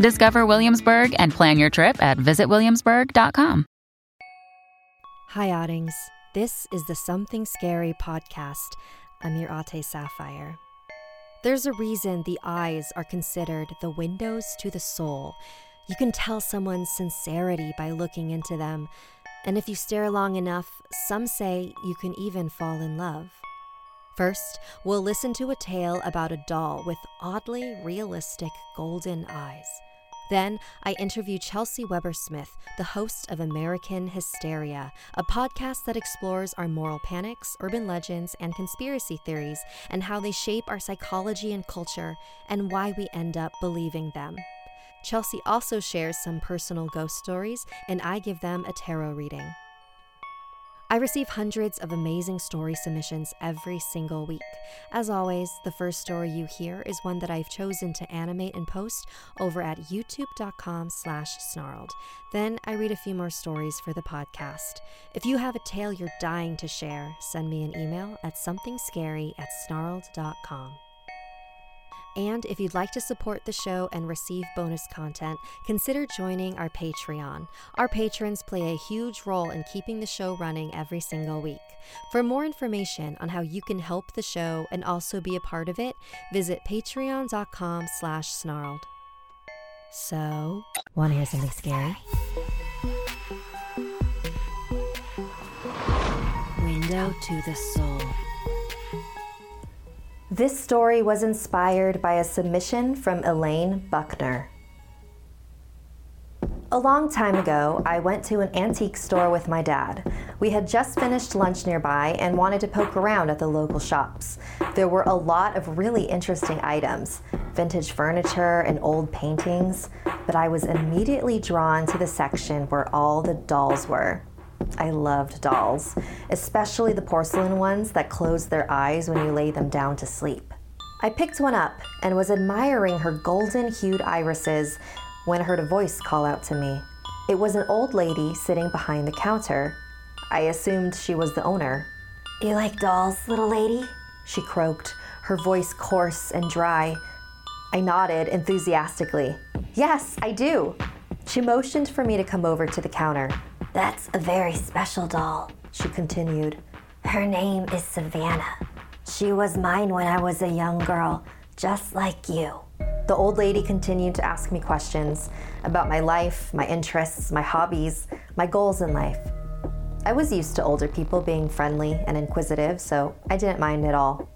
Discover Williamsburg and plan your trip at visitwilliamsburg.com. Hi, Oddlings. This is the Something Scary podcast. I'm your Ate Sapphire. There's a reason the eyes are considered the windows to the soul. You can tell someone's sincerity by looking into them. And if you stare long enough, some say you can even fall in love. First, we'll listen to a tale about a doll with oddly realistic golden eyes. Then I interview Chelsey Weber Smith, the host of American Hysteria, a podcast that explores our moral panics, urban legends, and conspiracy theories, and how they shape our psychology and culture, and why we end up believing them. Chelsey also shares some personal ghost stories, and I give them a tarot reading. I receive hundreds of amazing story submissions every single week. As always, the first story you hear is one that I've chosen to animate and post over at youtube.com slash snarled. Then I read a few more stories for the podcast. If you have a tale you're dying to share, send me an email at somethingscary at snarled.com. And if you'd like to support the show and receive bonus content, consider joining our Patreon. Our patrons play a huge role in keeping the show running every single week. For more information on how you can help the show and also be a part of it, visit patreon.com slash snarled. So, want to hear something scary? Window to the Soul. This story was inspired by a submission from Elaine Buckner. A long time ago, I went to an antique store with my dad. We had just finished lunch nearby and wanted to poke around at the local shops. There were a lot of really interesting items vintage furniture and old paintings, but I was immediately drawn to the section where all the dolls were. I loved dolls, especially the porcelain ones that close their eyes when you lay them down to sleep. I picked one up and was admiring her golden hued irises when I heard a voice call out to me. It was an old lady sitting behind the counter. I assumed she was the owner. Do you like dolls, little lady? She croaked, her voice coarse and dry. I nodded enthusiastically. Yes, I do. She motioned for me to come over to the counter. That's a very special doll, she continued. Her name is Savannah. She was mine when I was a young girl, just like you. The old lady continued to ask me questions about my life, my interests, my hobbies, my goals in life. I was used to older people being friendly and inquisitive, so I didn't mind at all.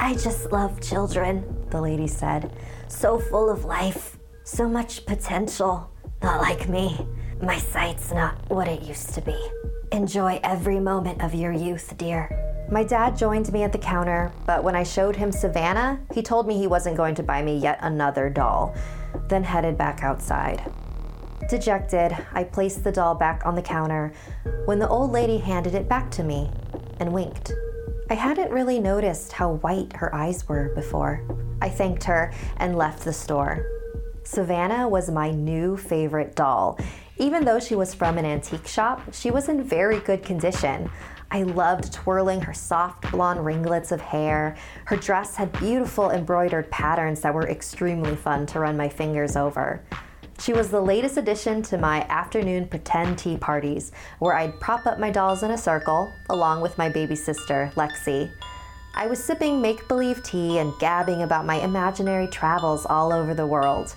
I just love children, the lady said. So full of life, so much potential. Not like me. My sight's not what it used to be. Enjoy every moment of your youth, dear. My dad joined me at the counter, but when I showed him Savannah, he told me he wasn't going to buy me yet another doll, then headed back outside. Dejected, I placed the doll back on the counter when the old lady handed it back to me and winked. I hadn't really noticed how white her eyes were before. I thanked her and left the store. Savannah was my new favorite doll, even though she was from an antique shop, she was in very good condition. I loved twirling her soft blonde ringlets of hair. Her dress had beautiful embroidered patterns that were extremely fun to run my fingers over. She was the latest addition to my afternoon pretend tea parties, where I'd prop up my dolls in a circle, along with my baby sister, Lexi. I was sipping make believe tea and gabbing about my imaginary travels all over the world.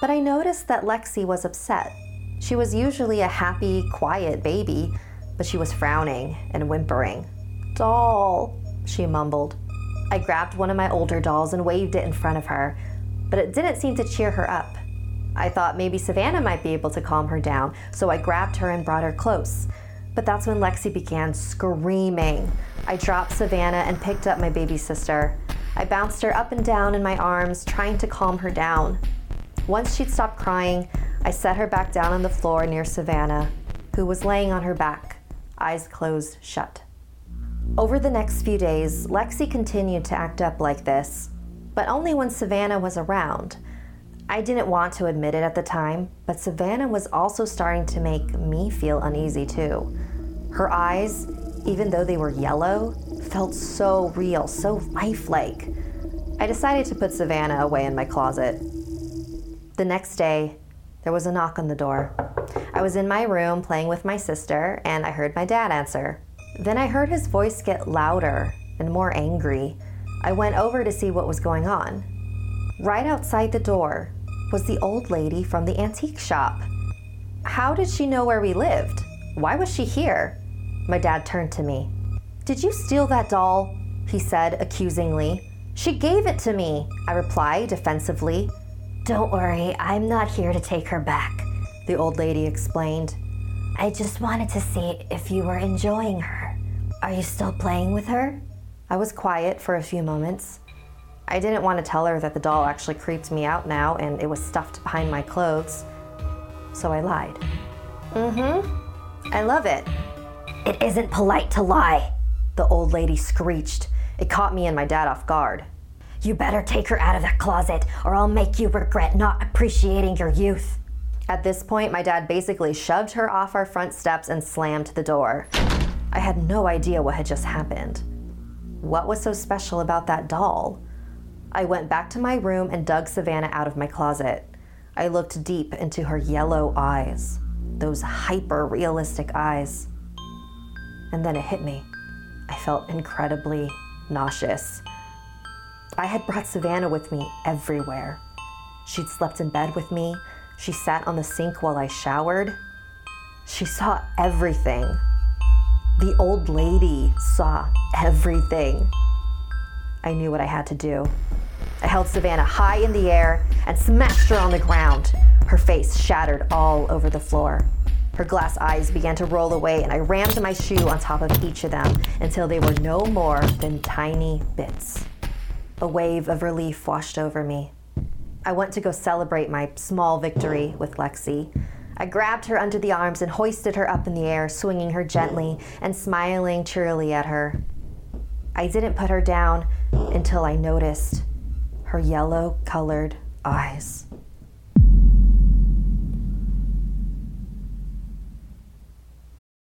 But I noticed that Lexi was upset. She was usually a happy, quiet baby, but she was frowning and whimpering. Doll, she mumbled. I grabbed one of my older dolls and waved it in front of her, but it didn't seem to cheer her up. I thought maybe Savannah might be able to calm her down, so I grabbed her and brought her close. But that's when Lexi began screaming. I dropped Savannah and picked up my baby sister. I bounced her up and down in my arms, trying to calm her down. Once she'd stopped crying, I set her back down on the floor near Savannah, who was laying on her back, eyes closed shut. Over the next few days, Lexi continued to act up like this, but only when Savannah was around. I didn't want to admit it at the time, but Savannah was also starting to make me feel uneasy too. Her eyes, even though they were yellow, felt so real, so lifelike. I decided to put Savannah away in my closet. The next day, there was a knock on the door. I was in my room playing with my sister, and I heard my dad answer. Then I heard his voice get louder and more angry. I went over to see what was going on. Right outside the door, was the old lady from the antique shop. How did she know where we lived? Why was she here? My dad turned to me. Did you steal that doll? He said accusingly. She gave it to me, I replied defensively. Don't worry, I'm not here to take her back, the old lady explained. I just wanted to see if you were enjoying her. Are you still playing with her? I was quiet for a few moments. I didn't want to tell her that the doll actually creeped me out now and it was stuffed behind my clothes. So I lied. Mm hmm. I love it. It isn't polite to lie, the old lady screeched. It caught me and my dad off guard. You better take her out of that closet or I'll make you regret not appreciating your youth. At this point, my dad basically shoved her off our front steps and slammed the door. I had no idea what had just happened. What was so special about that doll? I went back to my room and dug Savannah out of my closet. I looked deep into her yellow eyes, those hyper realistic eyes. And then it hit me. I felt incredibly nauseous. I had brought Savannah with me everywhere. She'd slept in bed with me. She sat on the sink while I showered. She saw everything. The old lady saw everything. I knew what I had to do. I held Savannah high in the air and smashed her on the ground. Her face shattered all over the floor. Her glass eyes began to roll away, and I rammed my shoe on top of each of them until they were no more than tiny bits. A wave of relief washed over me. I went to go celebrate my small victory with Lexi. I grabbed her under the arms and hoisted her up in the air, swinging her gently and smiling cheerily at her. I didn't put her down until I noticed her yellow colored eyes.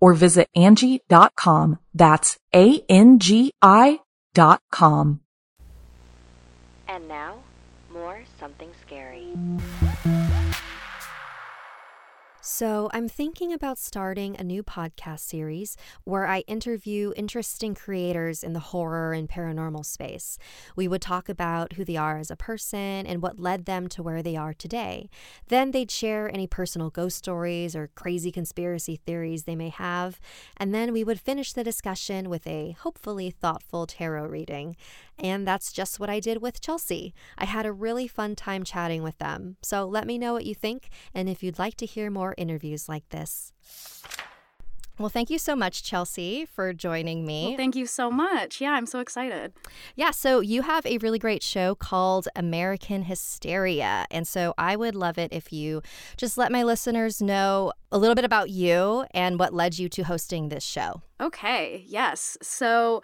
or visit Angi.com. That's A-N-G-I dot com. And now, more something scary. So, I'm thinking about starting a new podcast series where I interview interesting creators in the horror and paranormal space. We would talk about who they are as a person and what led them to where they are today. Then they'd share any personal ghost stories or crazy conspiracy theories they may have. And then we would finish the discussion with a hopefully thoughtful tarot reading. And that's just what I did with Chelsey. I had a really fun time chatting with them. So, let me know what you think and if you'd like to hear more interviews like this. Well, thank you so much, Chelsey, for joining me. Well, thank you so much. Yeah, I'm so excited. Yeah, so you have a really great show called American Hysteria. And so I would love it if you just let my listeners know a little bit about you and what led you to hosting this show. Okay, yes. So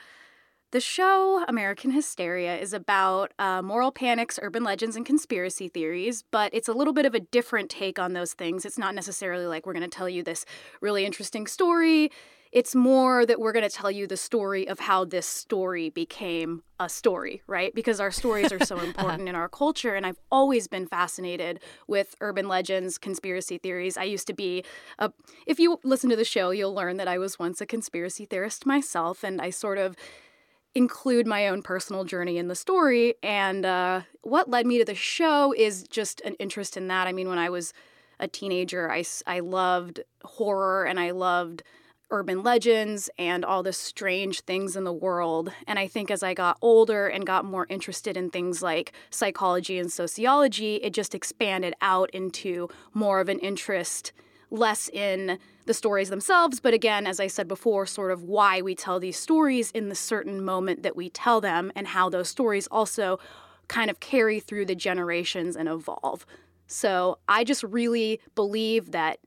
the show American Hysteria is about uh, moral panics, urban legends, and conspiracy theories, but it's a little bit of a different take on those things. It's not necessarily like we're going to tell you this really interesting story. It's more that we're going to tell you the story of how this story became a story, right? Because our stories are so important in our culture. And I've always been fascinated with urban legends, conspiracy theories. I used to be a, if you listen to the show, you'll learn that I was once a conspiracy theorist myself. And I sort of include my own personal journey in the story. And uh, what led me to the show is just an interest in that. I mean, when I was a teenager, I, I loved horror and I loved urban legends and all the strange things in the world. And I think as I got older and got more interested in things like psychology and sociology, it just expanded out into more of an interest less in the stories themselves, but again, as I said before, sort of why we tell these stories in the certain moment that we tell them, and how those stories also kind of carry through the generations and evolve. So I just really believe that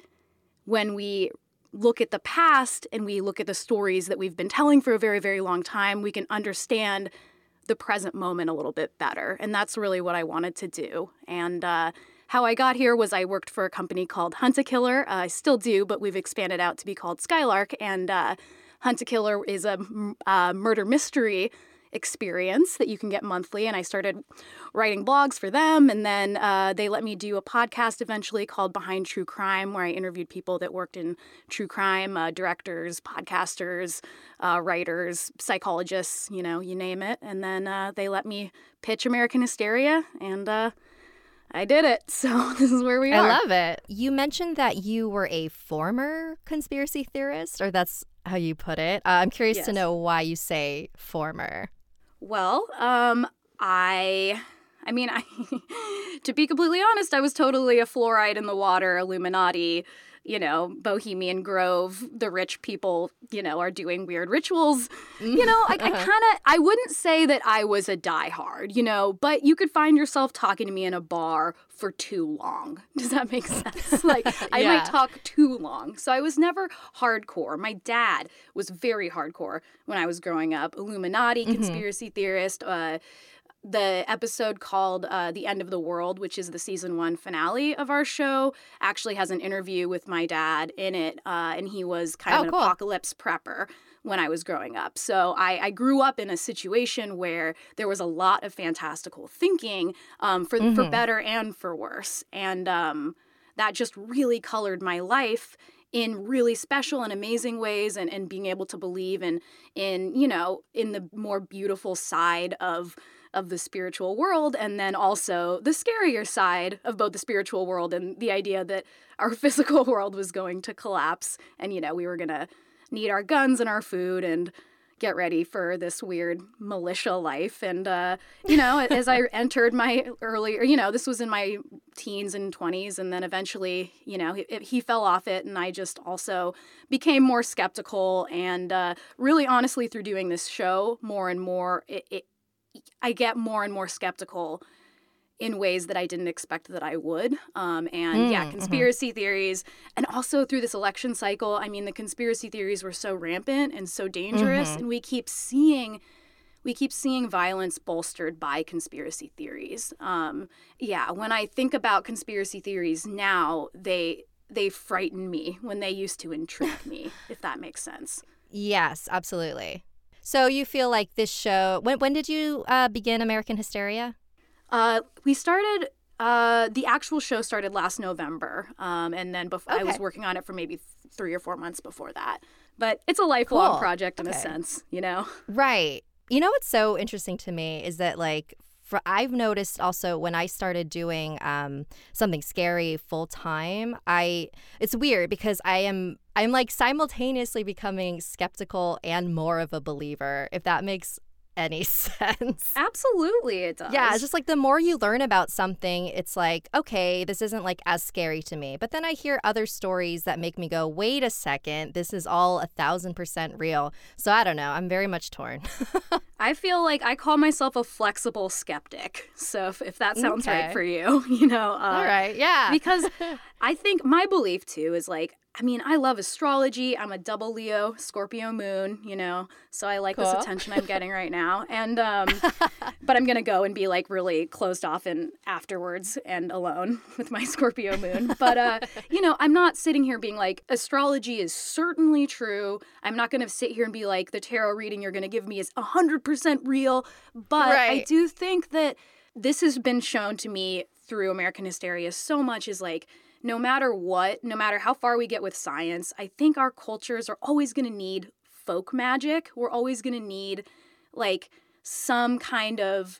when we look at the past and we look at the stories that we've been telling for a very, very long time, we can understand the present moment a little bit better. And that's really what I wanted to do. And, uh, how I got here was I worked for a company called Hunt a Killer. Uh, I still do, but we've expanded out to be called Skylark. And uh, Hunt a Killer is a uh, murder mystery experience that you can get monthly. And I started writing blogs for them. And then uh, they let me do a podcast eventually called Behind True Crime, where I interviewed people that worked in true crime uh, directors, podcasters, uh, writers, psychologists, you know, you name it. And then uh, they let me pitch American Hysteria. And uh, I did it. So this is where we are. I love it. You mentioned that you were a former conspiracy theorist, or that's how you put it. Uh, I'm curious yes. to know why you say former. Well, um, I. I mean, I, to be completely honest, I was totally a fluoride in the water Illuminati you know, Bohemian Grove, the rich people, you know, are doing weird rituals. You know, I, I uh-huh. kind of, I wouldn't say that I was a diehard, you know, but you could find yourself talking to me in a bar for too long. Does that make sense? like, I yeah. might talk too long. So I was never hardcore. My dad was very hardcore when I was growing up. Illuminati, mm-hmm. conspiracy theorist, uh, the episode called uh, The End of the World, which is the season one finale of our show, actually has an interview with my dad in it. Uh, and he was kind oh, of an cool. apocalypse prepper when I was growing up. So I, I, grew up in a situation where there was a lot of fantastical thinking um, for, mm-hmm. for better and for worse. And um, that just really colored my life in really special and amazing ways and, and being able to believe in in you know in the more beautiful side of of the spiritual world and then also the scarier side of both the spiritual world and the idea that our physical world was going to collapse and you know we were going to need our guns and our food and get ready for this weird militia life. And uh, you know as i entered my earlier you know this was in my teens and 20s and then eventually you know he, he fell off it and i just also became more skeptical and uh, really honestly through doing this show more and more it, it I get more and more skeptical in ways that I didn't expect that I would. Um, and mm, yeah, mm-hmm. conspiracy mm-hmm. theories. And also through this election cycle, I mean, the conspiracy theories were so rampant and so dangerous. Mm-hmm. And we keep seeing. We keep seeing violence bolstered by conspiracy theories. Um, yeah, when I think about conspiracy theories now, they they frighten me when they used to intrigue me, if that makes sense. Yes, absolutely. So you feel like this show? When when did you uh, begin American Hysteria? Uh, we started Uh, the actual show started last November, um, and then before I was working on it for maybe th- three or four months before that. But it's a lifelong Cool. project in a sense, you know. Right. You know what's so interesting to me is that like for I've noticed also when I started doing um, something scary full time, I it's weird because I am I'm like simultaneously becoming skeptical and more of a believer, if that makes any sense. Absolutely, it does. Yeah, it's just like the more you learn about something, it's like, okay, this isn't like as scary to me. But then I hear other stories that make me go, wait a second, this is all a thousand percent real. So I don't know. I'm very much torn. I feel like I call myself a flexible skeptic. So if, if that sounds Okay. right for you, you know. Uh, all right. Yeah. Because I think my belief too is like, I mean, I love astrology. I'm a double Leo, Scorpio moon, you know, so I like this attention I'm getting right now. And, um, but I'm going to go and be like really closed off and afterwards and alone with my Scorpio moon. But, uh, you know, I'm not sitting here being like, astrology is certainly true. I'm not going to sit here and be like, the tarot reading you're going to give me is 100% real. But I do think that this has been shown to me through American Hysteria so much is like, no matter what, no matter how far we get with science, I think our cultures are always going to need folk magic. We're always going to need like some kind of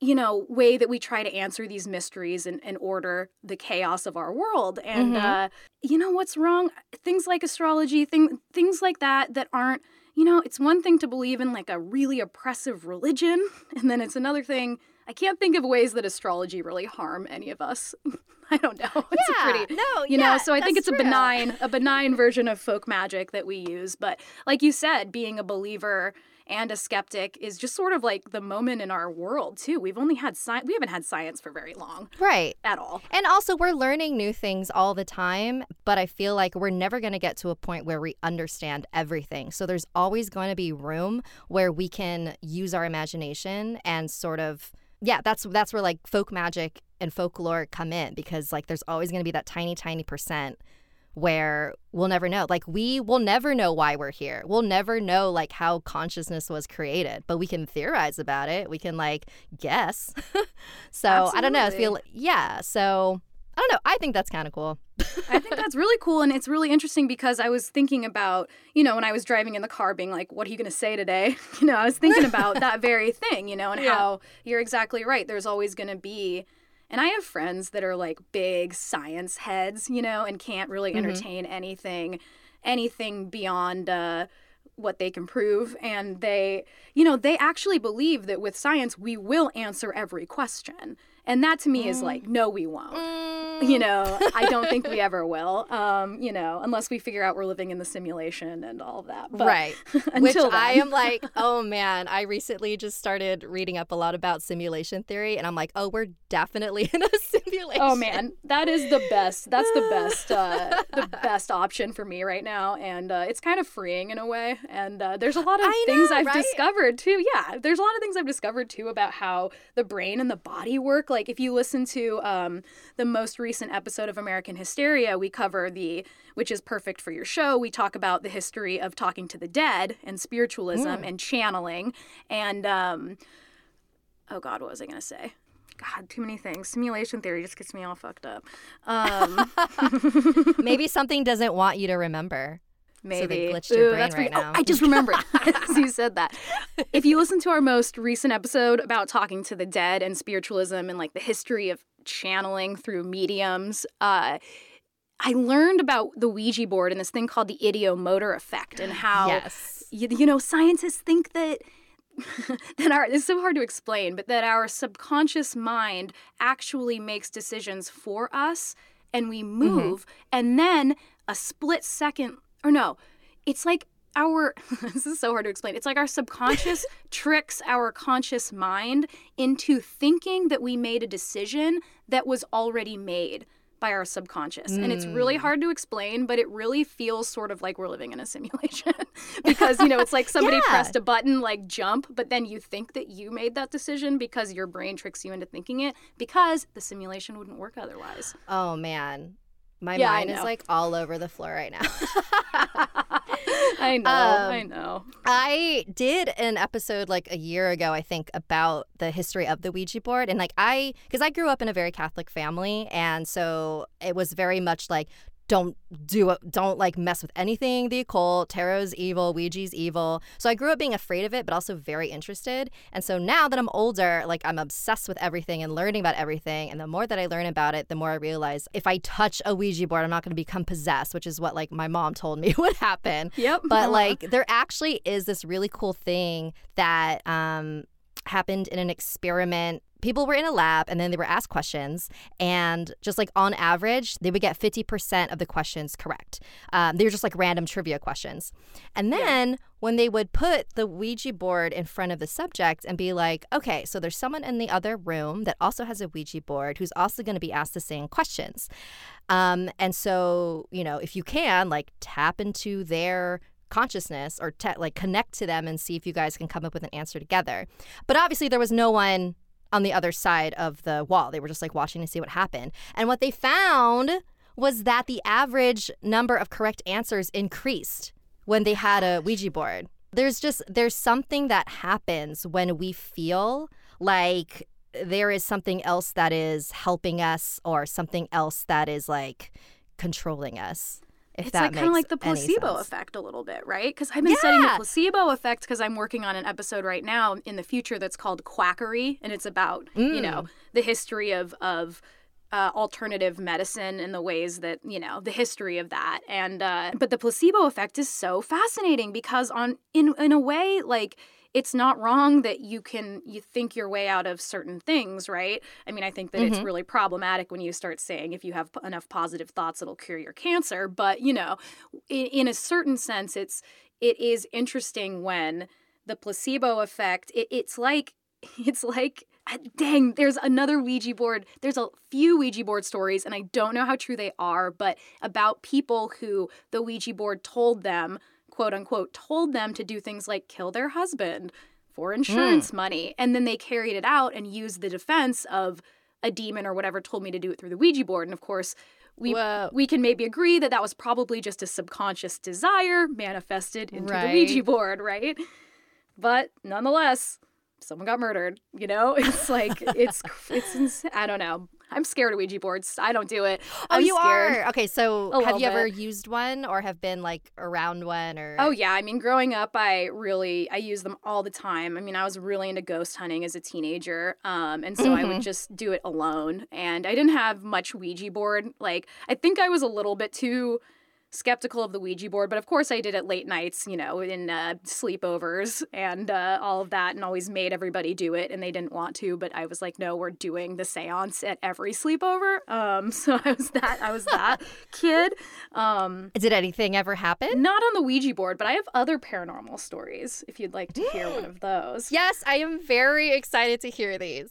you know way that we try to answer these mysteries and, and order the chaos of our world and Mhm. uh, you know what's wrong things like astrology thing, things like that that aren't you know it's one thing to believe in like a really oppressive religion and then it's another thing i can't think of ways that astrology really harm any of us i don't know it's a yeah. pretty no. you yeah, know so i think it's a benign a benign version of folk magic that we use but like you said being a believer and a skeptic is just sort of like the moment in our world too we've only had science we haven't had science for very long Right. at all And also, we're learning new things all the time, but I feel like we're never going to get to a point where we understand everything. So there's always going to be room where we can use our imagination and sort of yeah, that's that's where like folk magic and folklore come in because like there's always going to be that tiny tiny percent where we'll never know. Like we will never know why we're here. We'll never know like how consciousness was created, but we can theorize about it. We can like guess. so I don't know. I feel yeah. So I don't know. I think that's kind of cool. I think that's really cool and it's really interesting because I was thinking about, you know, when I was driving in the car being like, what are you going to say today? You know, I was thinking about that very thing, you know, and Yeah. how you're exactly right. There's always going to be and I have friends that are like big science heads, you know, and can't really Mhm. entertain anything anything beyond uh what they can prove and they you know they actually believe that with science we will answer every question and that to me is like no we won't you know i don't think we ever will um you know unless we figure out we're living in the simulation and all of that but right. Which until I am like, oh man, I recently just started reading up a lot about simulation theory, and I'm like, oh, we're definitely in a simulation. Oh man, that is the best. That's the best, uh, the best option for me right now, and uh, it's kind of freeing in a way. And uh, there's a lot of I things know, I've right? discovered too. Yeah, there's a lot of things I've discovered too about how the brain and the body work. Like if you listen to um, the most recent episode of American Hysteria, we cover the, which is perfect for your show. We talk about the history of talking to the dead and spiritualism and channeling, and um, oh god, what was I gonna say? God, too many things. Simulation theory just gets me all fucked up. Um, Maybe something doesn't want you to remember. Maybe glitched your Ooh, brain that's right now. Oh, I just remembered as you said that. If you listen to our most recent episode about talking to the dead and spiritualism and like the history of channeling through mediums, uh, I learned about the Ouija board and this thing called the ideomotor effect and how yes. you, you know scientists think that that our it's so hard to explain but that our subconscious mind actually makes decisions for us and we move and then a split second or no it's like our this is so hard to explain it's like our subconscious tricks our conscious mind into thinking that we made a decision that was already made by our subconscious. And it's really Mm. hard to explain, but it really feels sort of like we're living in a simulation because, you know, it's like somebody Yeah. pressed a button like jump, but then you think that you made that decision because your brain tricks you into thinking it because the simulation wouldn't work otherwise. Oh man. My Yeah, mind is like all over the floor right now. I know. Um, I know. I did an episode like a year ago, I think, about the history of the Ouija board. And like I, because I grew up in a very Catholic family. And so it was very much like, don't do don't like mess with anything. The occult tarot's evil ouija's evil. So i grew up being afraid of it but also very interested. And so now that i'm older like i'm obsessed with everything and learning about everything. And the more that i learn about it the more i realize if i touch a ouija board i'm not going to become possessed which is what like my mom told me would happen. Yep. But like there actually is this really cool thing that um happened in an experiment people were in a lab and then they were asked questions and just like on average they would get 50% of the questions correct. Um, they were just like random trivia questions. And then yeah. when they would put the ouija board in front of the subject and be like okay so there's someone in the other room that also has a ouija board who's also going to be asked the same questions. Um, and so you know if you can like tap into their consciousness or te- like connect to them and see if you guys can come up with an answer together. But obviously there was no one on the other side of the wall. They were just like watching to see what happened. And what they found was that the average number of correct answers increased when they had a Ouija board. There's just there's something that happens when we feel like there is something else that is helping us or something else that is like controlling us. It's like kind of like the placebo effect a little bit, right? Because I've been yeah. studying the placebo effect because I'm working on an episode right now in the future that's called Quackery, and it's about mm. you know mm. the history of of uh, alternative medicine and the ways that you know the history of that and uh, but the placebo effect is so fascinating because on in in a way like it's not wrong that you can you think your way out of certain things right i mean i think that mm-hmm. it's really problematic when you start saying if you have p- enough positive thoughts it'll cure your cancer but you know in, in a certain sense it's it is interesting when the placebo effect it, it's like it's like uh, dang there's another ouija board there's a few ouija board stories and i don't know how true they are but about people who the ouija board told them quote unquote told them to do things like kill their husband for insurance mm. money. And then they carried it out and used the defense of a demon or whatever told me to do it through the Ouija board. And of course, we Whoa. we can maybe agree that that was probably just a subconscious desire manifested into right. the Ouija board, right? But nonetheless, someone got murdered. You know, it's like it's it's ins- I don't know. I'm scared of Ouija boards. I don't do it. Oh, I'm you are. Okay, so have you ever used one or have been like around one or? Oh yeah, I mean, growing up, I really I use them all the time. I mean, I was really into ghost hunting as a teenager, um, and so mm-hmm. I would mm-hmm. just do it alone. And I didn't have much Ouija board. Like, I think I was a little bit too skeptical of the Ouija board, but of course I did it late nights, you know, in uh, sleepovers and uh, all of that, and always made everybody do it, and they didn't want to, but I was like, no, we're doing the séance at every sleepover. Um, so I was that I was that kid. Um, did anything ever happen? Not on the Ouija board, but I have other paranormal stories. If you'd like to hear one of those. Yes, I am very excited to hear these.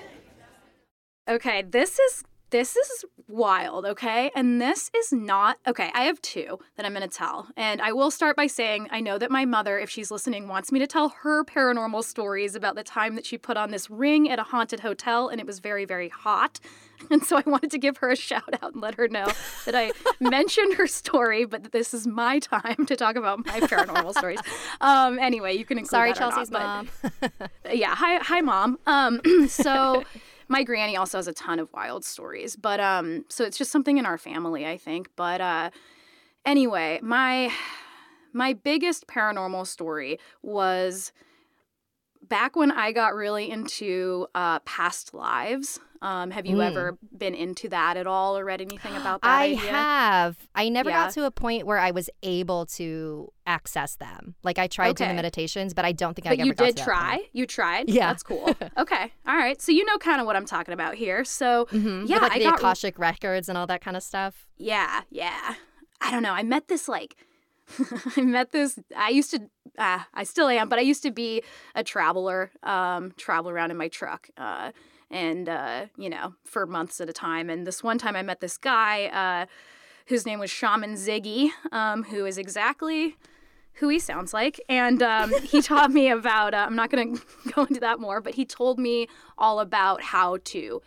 Okay, this is this is wild, okay? And this is not okay. I have two that I'm going to tell. And I will start by saying I know that my mother, if she's listening, wants me to tell her paranormal stories about the time that she put on this ring at a haunted hotel and it was very, very hot. And so I wanted to give her a shout out and let her know that I mentioned her story, but that this is my time to talk about my paranormal stories. Um, anyway, you can include Sorry, Chelsey's not, mom. yeah, hi, hi, mom. Um, so my granny also has a ton of wild stories, but um, so it's just something in our family, I think. But uh, anyway, my my biggest paranormal story was back when I got really into uh, past lives. Um, have you Mm. ever been into that at all or read anything about that I idea? have. I never Yeah. got to a point where I was able to access them. Like I tried doing Okay. the meditations, but I don't think I But ever you did to try. You tried. Yeah. That's cool. okay. All right. So you know kind of what I'm talking about here. So Mhm. yeah, With, like I the got Akashic records and all that kind of stuff. Yeah, yeah. I don't know. I met this like I met this I used to uh, I still am, but I used to be a traveler, um, travel around in my truck. Uh and uh, you know, for months at a time. And this one time I met this guy, uh, whose name was Shaman Ziggy, um, who is exactly who he sounds like. And um, he taught me about, uh, I'm not going to go into that more, but he told me all about how to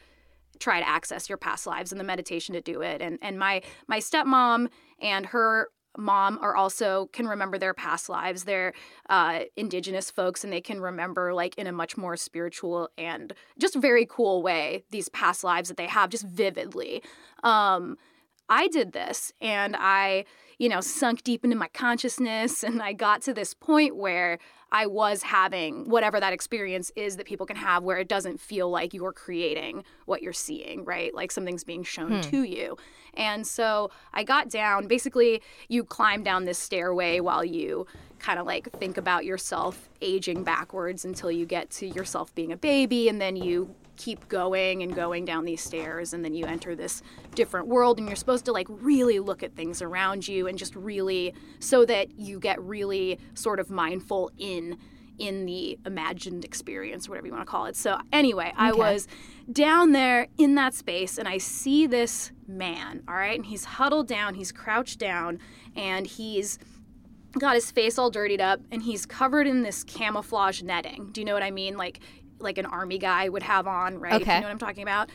try to access your past lives and the meditation to do it. And, and my, my stepmom and her mom are also can remember their past lives. They're uh, indigenous folks and they can remember like in a much more spiritual and just very cool way these past lives that they have just vividly. Um, I did this and I, you know, sunk deep into my consciousness and I got to this point where I was having whatever that experience is that people can have where it doesn't feel like you're creating what you're seeing, right? Like something's being shown hmm. to you. And so I got down, basically, you climb down this stairway while you kind of like think about yourself aging backwards until you get to yourself being a baby and then you keep going and going down these stairs and then you enter this different world and you're supposed to like really look at things around you and just really so that you get really sort of mindful in in the imagined experience whatever you want to call it so anyway i was down there in that space and i see this man all right and he's huddled down he's crouched down and he's got his face all dirtied up and he's covered in this camouflage netting. Do you know what I mean? Like like an army guy would have on, right? If Okay. You know what I'm talking about?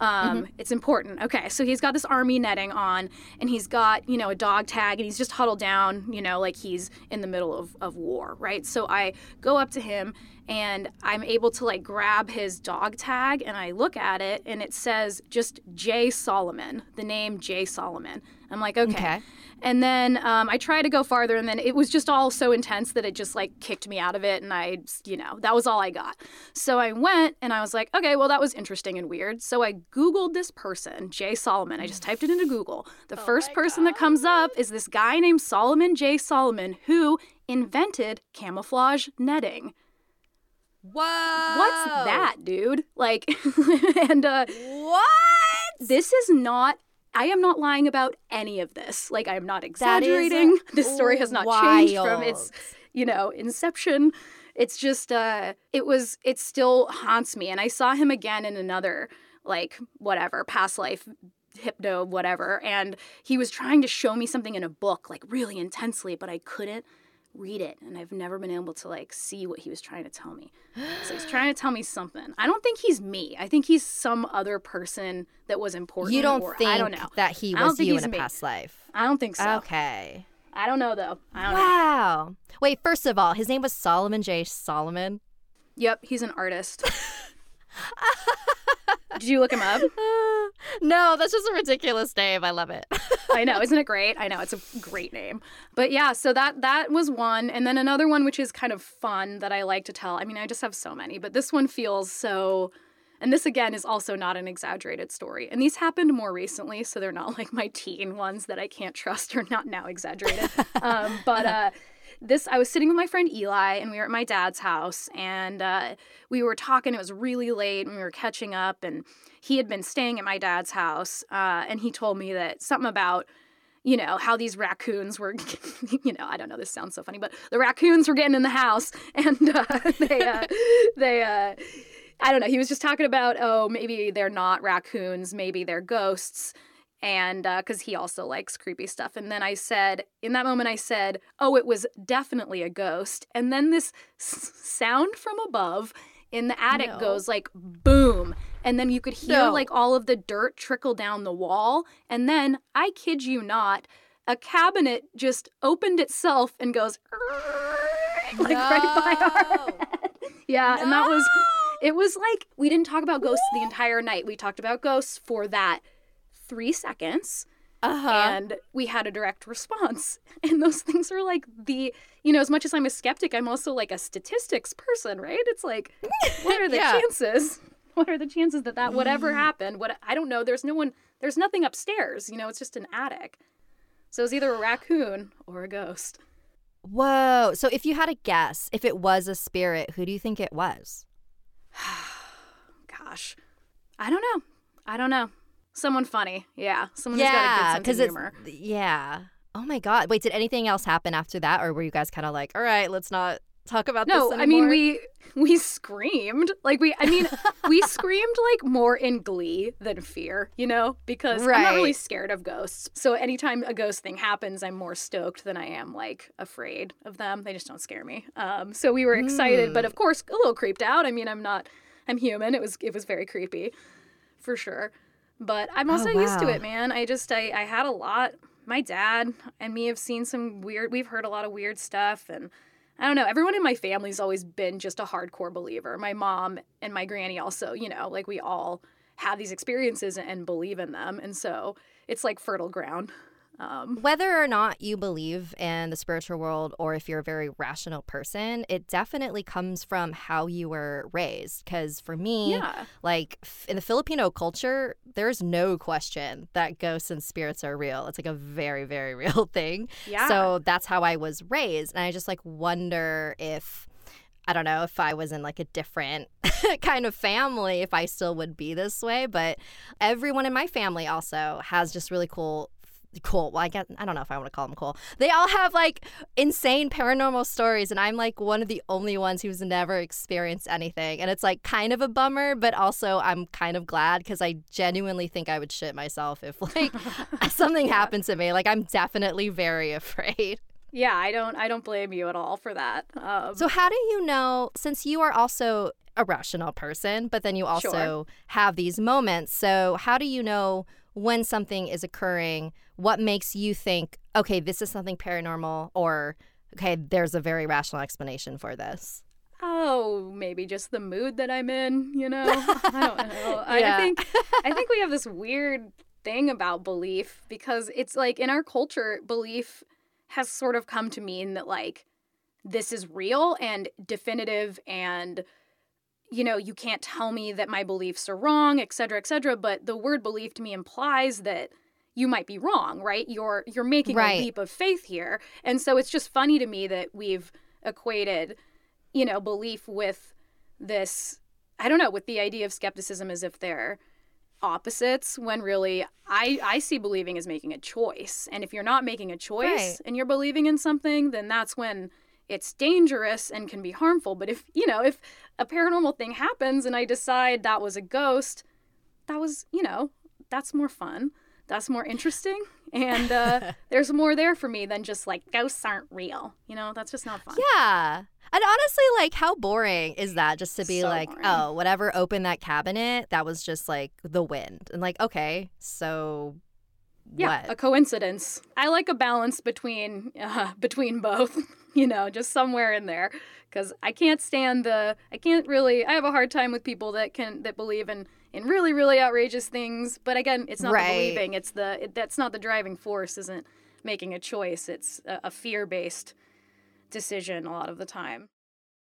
Um, It's important. Okay, so he's got this army netting on, and he's got you know a dog tag, and he's just huddled down, you know, like he's in the middle of, of war, right? So I go up to him, and I'm able to like grab his dog tag, and I look at it, and it says just Jay Solomon, the name Jay Solomon. I'm like, okay. Okay. And then um, I tried to go farther, and then it was just all so intense that it just like kicked me out of it. And I, you know, that was all I got. So I went and I was like, okay, well, that was interesting and weird. So I Googled this person, Jay Solomon. I just typed it into Google. The first person that comes up is this guy named Solomon J. Solomon who invented camouflage netting. Whoa! What's that, dude? Like, and uh, What? this is not I am not lying about any of this. Like I am not exaggerating. This story has not changed from its, you know, inception. It's just uh it was it still haunts me and I saw him again in another like whatever, past life hypno whatever and he was trying to show me something in a book like really intensely but I couldn't read it and I've never been able to like see what he was trying to tell me. So he's trying to tell me something. I don't think he's me. I think he's some other person that was important. You don't or, think I don't know. that he was you in a me. past life? I don't think so. Okay. I don't know though. I don't know. Wow. Wait, first of all, his name was Solomon J. Solomon. Yep, he's an artist. Did you look him up? no, that's just a ridiculous name. I love it. I know, isn't it great? I know it's a great name. But yeah, so that that was one, and then another one which is kind of fun that I like to tell. I mean, I just have so many, but this one feels so. And this again is also not an exaggerated story. And these happened more recently, so they're not like my teen ones that I can't trust or not now exaggerated. um, but uh, this, I was sitting with my friend Eli, and we were at my dad's house, and uh, we were talking. It was really late, and we were catching up, and he had been staying at my dad's house, uh, and he told me that something about you know how these raccoons were you know i don't know this sounds so funny but the raccoons were getting in the house and uh, they uh, they uh, i don't know he was just talking about oh maybe they're not raccoons maybe they're ghosts and uh, because he also likes creepy stuff and then i said in that moment i said oh it was definitely a ghost and then this s- sound from above in the attic No. goes like boom and then you could hear No. like all of the dirt trickle down the wall and then i kid you not a cabinet just opened itself and goes like right by our head. yeah and that was it was like we didn't talk about ghosts the entire night we talked about ghosts for that three seconds Uh-huh. And we had a direct response. And those things are like the, you know, as much as I'm a skeptic, I'm also like a statistics person, right? It's like, what are the Yeah. chances? What are the chances that that whatever happened? What I don't know. There's no one. There's nothing upstairs. You know, it's just an attic. So it's either a raccoon or a ghost. Whoa. So if you had a guess, if it was a spirit, who do you think it was? Gosh, I don't know. I don't know. Someone funny. Yeah, someone who's got a yeah, good sense of humor. yeah. Oh my god. Wait, did anything else happen after that or were you guys kind of like, "All right, let's not talk about this? No, I mean we we screamed like we. I mean we screamed like more in glee than fear, you know, because I'm not really scared of ghosts. So anytime a ghost thing happens, I'm more stoked than I am like afraid of them. They just don't scare me. Um, so we were excited, Hmm. but of course a little creeped out. I mean, I'm not. I'm human. It was it was very creepy, for sure. But I'm oh, also used to Oh, it, man. I just I I had a lot. My dad and me have seen some weird. We've heard a lot of weird stuff and. I don't know. Everyone in my family's always been just a hardcore believer. My mom and my granny also, you know, like we all have these experiences and believe in them. And so it's like fertile ground. Um, Whether or not you believe in the spiritual world or if you're a very rational person, it definitely comes from how you were raised. Because for me, yeah. like f- in the Filipino culture, there's no question that ghosts and spirits are real. It's like a very, very real thing. Yeah. So that's how I was raised. And I just like wonder if. I don't know if I was in like a different kind of family, if I still would be this way. But everyone in my family also has just really cool cool. Well, I guess I don't know if I want to call them cool. They all have like insane paranormal stories, and I'm like one of the only ones who's never experienced anything. And it's like kind of a bummer, but also I'm kind of glad because I genuinely think I would shit myself if like something happened to me. Like I'm definitely very afraid. yeah, I don't I don't blame you at all for that. Um, So how do you know since you are also a rational person, but then you also Sure. have these moments. So how do you know when something is occurring? What makes you think, okay, this is something paranormal or okay, there's a very rational explanation for this? oh, maybe just the mood that I'm in, you know? I don't know. I, I think I think we have this weird thing about belief because it's like in our culture, belief has sort of come to mean that like this is real and definitive and you know, you can't tell me that my beliefs are wrong, et cetera, et cetera. But the word belief to me implies that you might be wrong, right? You're you're making Right. a leap of faith here. And so it's just funny to me that we've equated, you know, belief with this, I don't know, with the idea of skepticism as if they're opposites when really I, I see believing as making a choice. And if you're not making a choice Right. and you're believing in something, then that's when it's dangerous and can be harmful. But if, you know, if a paranormal thing happens and I decide that was a ghost, that was, you know, that's more fun. That's more interesting. And uh, there's more there for me than just like ghosts aren't real. You know, that's just not fun. Yeah. And honestly, like, how boring is that just to be So like, boring. oh, whatever opened that cabinet, that was just like the wind. And like, okay, so yeah, what? a coincidence. I like a balance between uh, between both. You know, just somewhere in there, because I can't stand the. I can't really. I have a hard time with people that can that believe in in really really outrageous things. But again, it's not Right. the believing. It's the. It, that's not the driving force. Isn't making a choice. It's a, a fear based decision a lot of the time.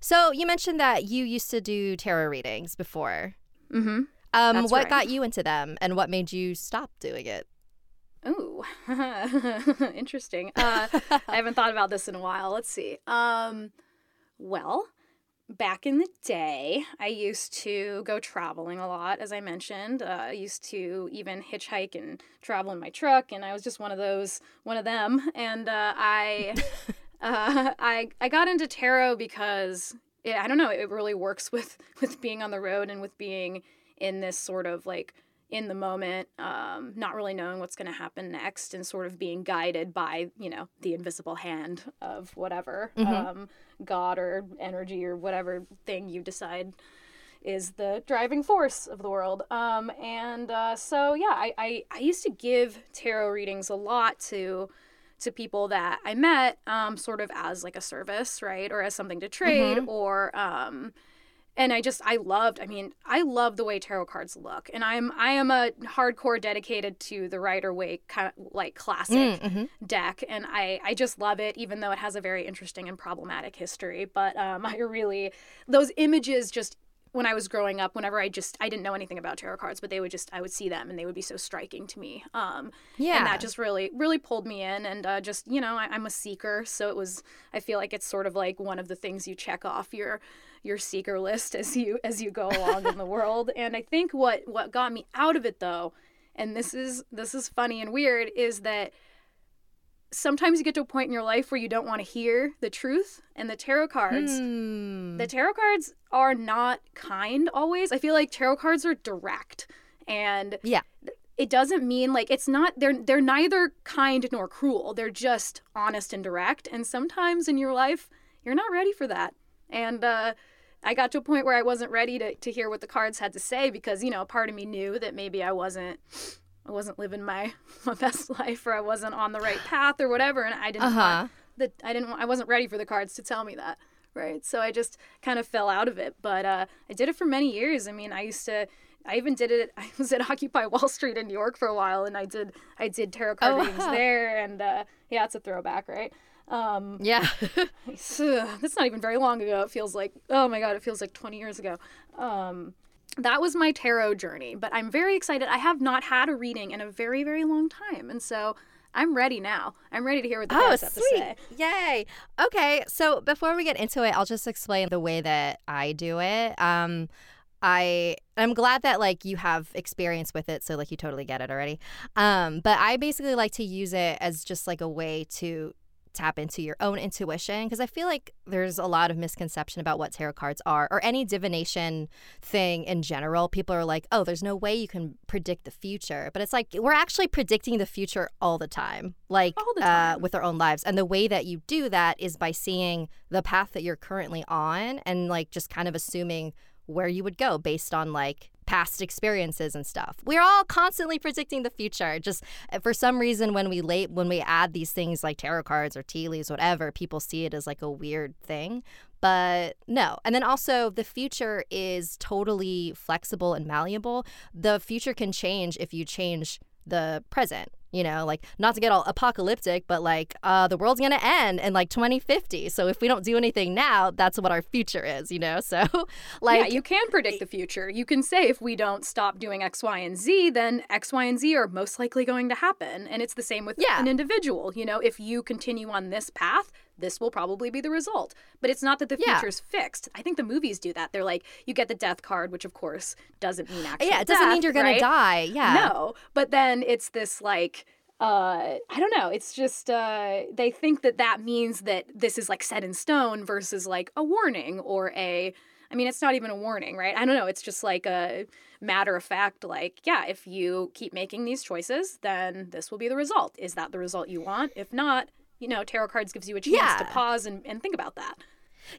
So you mentioned that you used to do tarot readings before. Mm-hmm. Um, That's what right. got you into them, and what made you stop doing it? Ooh, interesting. Uh, I haven't thought about this in a while. Let's see. Um, well, back in the day, I used to go traveling a lot, as I mentioned. Uh, I used to even hitchhike and travel in my truck, and I was just one of those, one of them. And uh, I, uh, I, I got into tarot because it, I don't know, it really works with with being on the road and with being in this sort of like in the moment, um, not really knowing what's going to happen next, and sort of being guided by you know the invisible hand of whatever mm-hmm. um, God or energy or whatever thing you decide is the driving force of the world. Um, and uh, so yeah, I, I I used to give tarot readings a lot to to people that I met, um, sort of as like a service, right, or as something to trade, mm-hmm. or um, and I just I loved I mean I love the way tarot cards look and I'm I am a hardcore dedicated to the Rider Waite kind of like classic mm, mm-hmm. deck and I I just love it even though it has a very interesting and problematic history but um I really those images just when I was growing up, whenever I just I didn't know anything about tarot cards, but they would just I would see them and they would be so striking to me. Um, yeah, and that just really really pulled me in, and uh, just you know I, am a seeker, so it was I feel like it's sort of like one of the things you check off your your seeker list as you as you go along in the world. And I think what what got me out of it though, and this is this is funny and weird, is that sometimes you get to a point in your life where you don't want to hear the truth and the tarot cards. Mm. the tarot cards are not kind always. I feel like tarot cards are direct and yeah. it doesn't mean like it's not they're they're neither kind nor cruel. They're just honest and direct. And sometimes in your life you're not ready for that. And uh I got to a point where I wasn't ready to, to hear what the cards had to say because, you know, part of me knew that maybe I wasn't I wasn't living my, my best life or I wasn't on the right path or whatever and I didn't uh-huh. want the I didn't I wasn't ready for the cards to tell me that right? So I just kind of fell out of it but uh, I did it for many years. I mean I used to I even did it I was at Occupy Wall Street in New York for a while and I did I did tarot card oh, readings there and uh, yeah it's a throwback right? Um, yeah. that's not even very long ago. It feels like oh my god it feels like 20 years ago. Um, that was my tarot journey, but I'm very excited. I have not had a reading in a very, very long time. And so I'm ready now. I'm ready to hear what the oh, have to say. Yay. Okay. So before we get into it, I'll just explain the way that I do it. Um, I I'm glad that like you have experience with it, so like you totally get it already. Um, but I basically like to use it as just like a way to tap into your own intuition because I feel like there's a lot of misconception about what tarot cards are or any divination thing in general. People are like, "Oh, there's no way you can predict the future." But it's like we're actually predicting the future all the time. Like the uh, time. Uh, with our own lives. And the way that you do that is by seeing the path that you're currently on and like just kind of assuming where you would go based on like past experiences and stuff. We're all constantly predicting the future. Just uh, for some reason, when we late when we add these things like tarot cards or tea leaves, whatever, people see it as like a weird thing. But no. And then also, the future is totally flexible and malleable. The future can change if you change the present you know like not to get all apocalyptic but like uh the world's gonna end in like 2050 so if we don't do anything now that's what our future is you know? So like yeah you can predict the future. You can say if we don't stop doing x y and z then x y and z are most likely going to happen. And it's the same with yeah. an individual you know? If you continue on this path this will probably be the result. But it's not that the future's yeah. fixed. I think the movies do that. They're like, you get the death card, which of course doesn't mean actually. Yeah, it doesn't death, mean you're gonna right? die. Yeah. No. But then it's this like uh, I don't know. It's just uh, they think that that means that this is like set in stone versus like a warning or a. I mean, it's not even a warning, right? I don't know. It's just like a matter of fact, like, yeah, if you keep making these choices, then this will be the result. Is that the result you want? If not, you know, tarot cards gives you a chance yeah. to pause and, and think about that.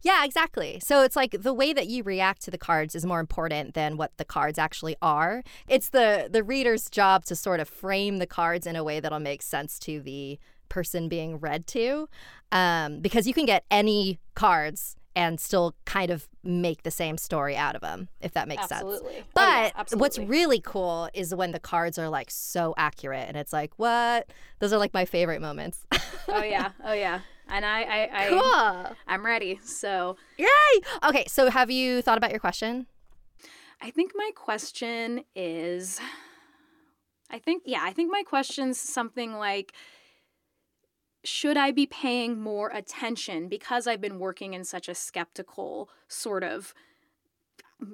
Yeah, exactly. So it's like the way that you react to the cards is more important than what the cards actually are. It's the the reader's job to sort of frame the cards in a way that'll make sense to the person being read to, um, because you can get any cards and still kind of make the same story out of them, if that makes sense. absolutely. sense. But oh, yeah, absolutely. what's really cool is when the cards are like so accurate and it's like, what? Those are like my favorite moments. oh yeah. Oh yeah. And I, I, I cool. I'm ready. So Yay! Okay, so have you thought about your question? I think my question is I think, yeah, I think my question's something like should I be paying more attention because I've been working in such a skeptical sort of,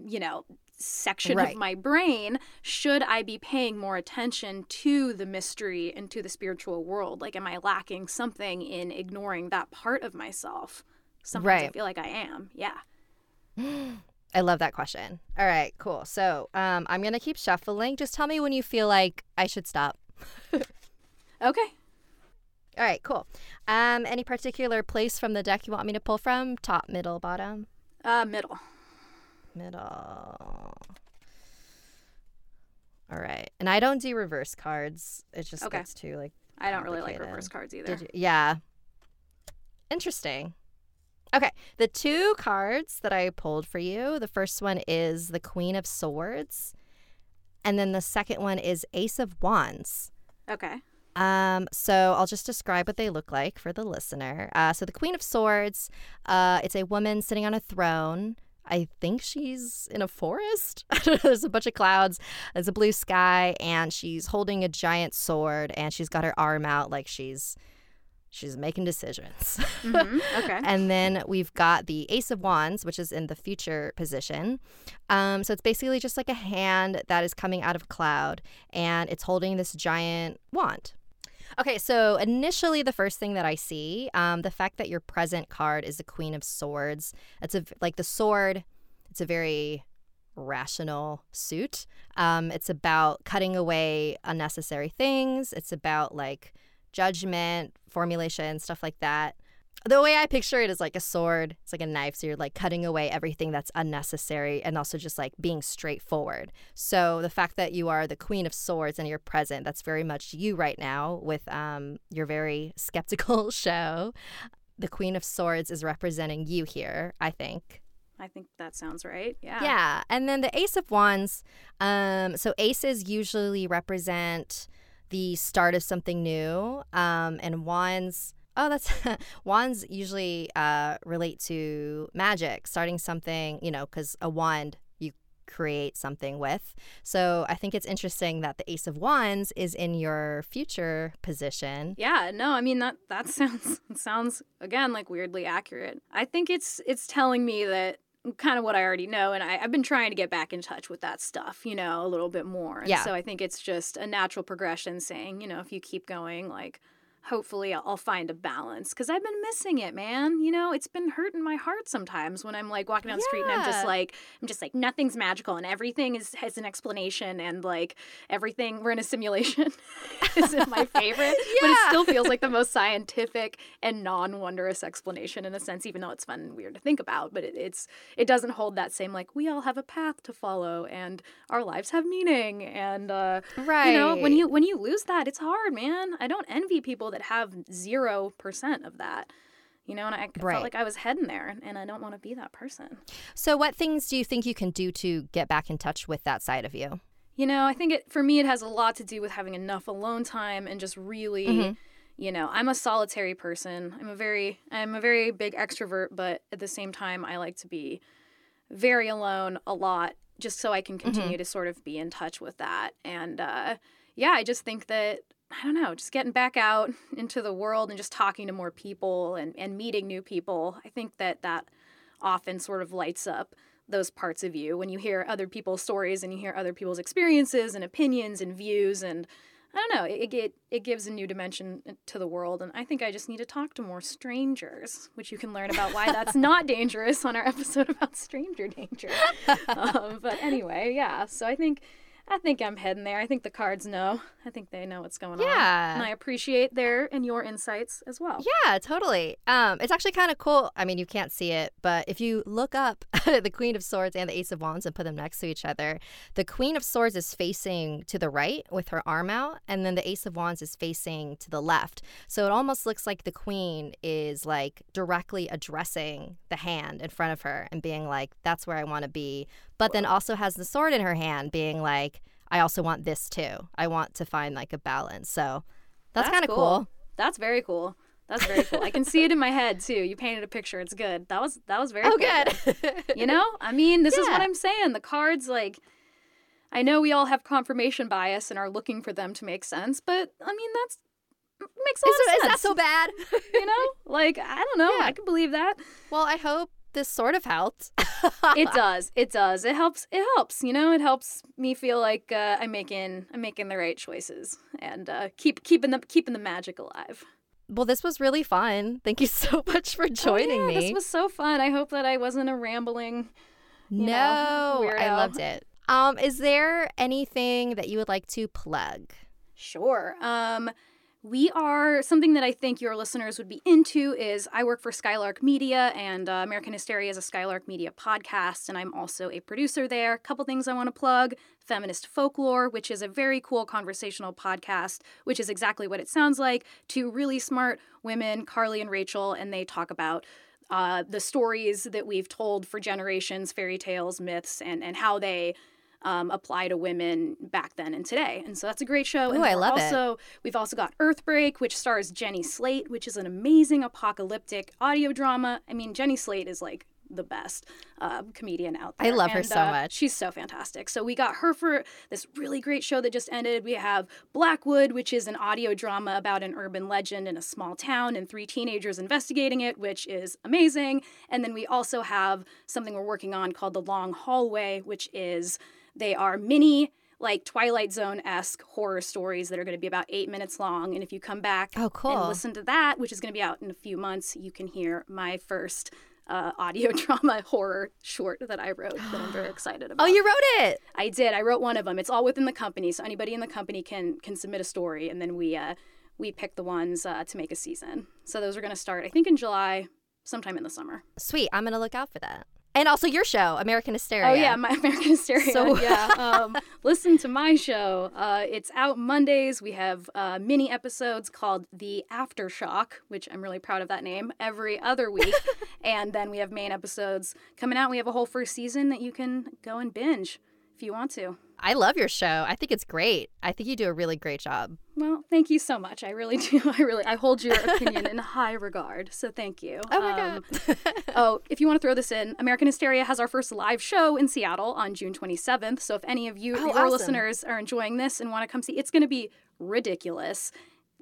you know, section Right. of my brain? Should I be paying more attention to the mystery and to the spiritual world? Like, am I lacking something in ignoring that part of myself? Sometimes I feel like I am. Yeah. I love that question. All right, cool. So um, I'm going to keep shuffling. Just tell me when you feel like I should stop. Okay. All right, cool. Um, any particular place from the deck you want me to pull from? Top, middle, bottom? Uh, middle. Middle. All right. And I don't do reverse cards. It just Okay. gets too like I don't really like reverse cards either. Did you? Yeah. Interesting. Okay. The two cards that I pulled for you, the first one is the Queen of Swords, and then the second one is Ace of Wands. Okay. Um, so I'll just describe what they look like for the listener. Uh, so the Queen of Swords, uh, it's a woman sitting on a throne. I think she's in a forest. There's a bunch of clouds. There's a blue sky, and she's holding a giant sword, and she's got her arm out like she's she's making decisions. Mhm, okay. and then we've got the Ace of Wands, which is in the future position. Um, so it's basically just like a hand that is coming out of a cloud, and it's holding this giant wand. Okay, so initially, the first thing that I see, um, the fact that your present card is the Queen of Swords. It's a like the sword. It's a very rational suit. Um, it's about cutting away unnecessary things. It's about like judgment, formulation, stuff like that. The way I picture it is like a sword. It's like a knife. So you're like cutting away everything that's unnecessary and also just like being straightforward. So the fact that you are the Queen of Swords and you're present, that's very much you right now with um, your very skeptical show. The Queen of Swords is representing you here, I think. I think that sounds right. Yeah. Yeah. And then the Ace of Wands. Um, so aces usually represent the start of something new. Um, and wands, oh, that's wands usually uh, relate to magic, starting something, you know, because a wand you create something with. So I think it's interesting that the Ace of Wands is in your future position. Yeah, no, I mean that that sounds sounds again like weirdly accurate. I think it's it's telling me that kind of what I already know, and I, I've been trying to get back in touch with that stuff, you know, a little bit more. And Yeah. So I think it's just a natural progression, saying, you know, if you keep going, like hopefully I'll, find a balance because I've been missing it, man. You know, it's been hurting my heart sometimes when I'm like walking down the street and I'm just like, I'm just like nothing's magical and everything is has an explanation and like everything we're in a simulation isn't my favorite, but it still feels like the most scientific and non-wondrous explanation in a sense, even though it's fun and weird to think about. But it, it's it doesn't hold that same like we all have a path to follow and our lives have meaning and uh, right. you know when you when you lose that, it's hard, man. I don't envy people that have zero percent of that. You know, and I Right. felt like I was heading there, and I don't want to be that person. So, what things do you think you can do to get back in touch with that side of you? You know, I think it for me it has a lot to do with having enough alone time and just really Mhm. you know, I'm a solitary person. I'm a very I'm a very big extrovert, but at the same time I like to be very alone a lot just so I can continue to sort of be in touch with that. And uh yeah, I just think that I don't know, just getting back out into the world and just talking to more people and, and meeting new people. I think that that often sort of lights up those parts of you when you hear other people's stories and you hear other people's experiences and opinions and views and I don't know it, it it gives a new dimension to the world and I think I just need to talk to more strangers which you can learn about why that's not dangerous on our episode about stranger danger um, but anyway yeah so I think I think I'm heading there I think the cards know I think they know what's going on Yeah. and I appreciate their and your insights as well Yeah, totally. Um, it's actually kind of cool. I mean, you can't see it, but if you look up the Queen of Swords and the Ace of Wands and put them next to each other, the Queen of Swords is facing to the right with her arm out, and then the Ace of Wands is facing to the left. So it almost looks like the Queen is like directly addressing the hand in front of her and being like, "That's where I want to be," but then also has the sword in her hand, being like, "I also want this too. I want to find like a balance." So that's, kind of cool. That's very cool. That's very cool. I can see it in my head too. You painted a picture. It's good. That was that was very Oh, good. good. you know, I mean, this is what I'm saying. The cards, like, I know we all have confirmation bias and are looking for them to make sense, but I mean that's makes a lot is, of sense. is that so bad? you know, like I don't know. Yeah. I can believe that. well, I hope this sort of helped. it does. It does. It helps. It helps. You know, it helps me feel like uh, I'm making I'm making the right choices and uh, keep keeping the keeping the magic alive. Well, this was really fun. Thank you so much for joining oh, yeah, me. This was so fun. I hope that I wasn't a rambling. no, know, I loved it. Um, is there anything that you would like to plug? Sure. Um, we are something that I think your listeners would be into is I work for Skylark Media and uh, American Hysteria is a Skylark Media podcast, and I'm also a producer there. A couple things I want to plug Feminist Folklore, which is a very cool conversational podcast, which is exactly what it sounds like. Two really smart women, Carly and Rachel, and they talk about uh, the stories that we've told for generations, fairy tales, myths, and, and how they um, apply to women back then and today. And so that's a great show. Ooh, and I love it. also, We've also got Earthbreak, which stars Jenny Slate, which is an amazing apocalyptic audio drama. I mean, Jenny Slate is like the best uh, comedian out there. I love her so uh, much. She's so fantastic. So we got her for this really great show that just ended. We have Blackwood, which is an audio drama about an urban legend in a small town and three teenagers investigating it, which is amazing. And then we also have something we're working on called The Long Hallway, which is they are mini like Twilight Zone esque horror stories that are going to be about eight minutes long. And if you come back Oh, cool. and listen to that, which is going to be out in a few months, you can hear my first uh, audio drama horror short that I wrote that I'm very excited about. Oh, you wrote it. I did. I wrote one of them. It's all within the company, so anybody in the company can can submit a story, and then we uh, we pick the ones uh, to make a season. So those are going to start, I think, in July, sometime in the summer. Sweet. I'm gonna look out for that. And also your show, American Hysteria. Oh yeah, my American Hysteria. So- yeah, um, listen to my show. Uh, it's out Mondays. We have uh, mini episodes called The Aftershock, which I'm really proud of that name. Every other week, and then we have main episodes coming out. We have a whole first season that you can go and binge if you want to. I love your show. I think it's great. I think you do a really great job. Well, thank you so much. I really do. I really, I hold your opinion in high regard. So thank you. Oh my Um, oh, if you want to throw this in, American Hysteria has our first live show in Seattle on June 27th. So if any of you, Oh, your awesome. listeners, are enjoying this and want to come see, it's going to be ridiculous.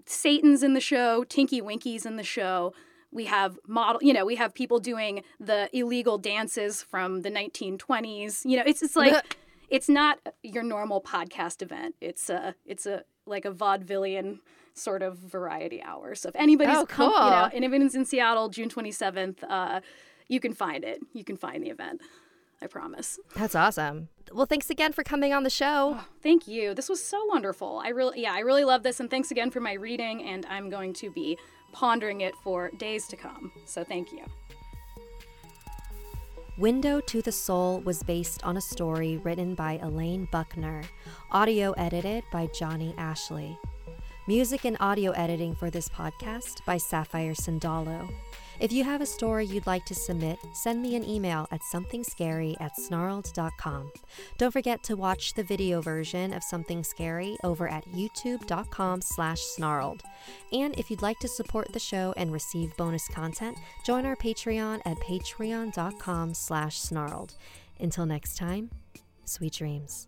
Satan's in the show, Tinky Winky's in the show. We have model, you know, we have people doing the illegal dances from the 1920s. You know, it's it's like it's not your normal podcast event. It's a it's a like a vaudevillian sort of variety hour. So if anybody's Oh, you cool. know, and if it's in Seattle, June 27th, uh, you can find it. You can find the event. I promise. That's awesome. Well, thanks again for coming on the show. Thank you. This was so wonderful. I really, yeah, I really love this, and thanks again for my reading. And I'm going to be pondering it for days to come. So thank you. Window to the Soul was based on a story written by Elaine Buckner, audio edited by Johnny Ashley. Music and audio editing for this podcast by Sapphire Sandalo. If you have a story you'd like to submit, send me an email at somethingscary at snarled.com. Don't forget to watch the video version of Something Scary over at youtube.com slash snarled. And if you'd like to support the show and receive bonus content, join our Patreon at patreon.com slash snarled. Until next time, sweet dreams.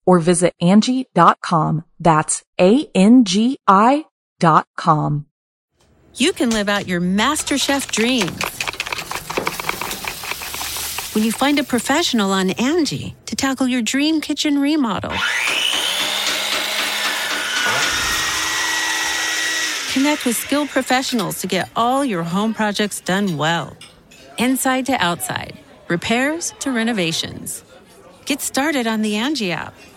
or visit Angi.com. That's A-N-G-I dot com. you can live out your MasterChef dreams when you find a professional on Angi to tackle your dream kitchen remodel. Connect with skilled professionals to get all your home projects done well. Inside to outside, repairs to renovations. Get started on the Angi app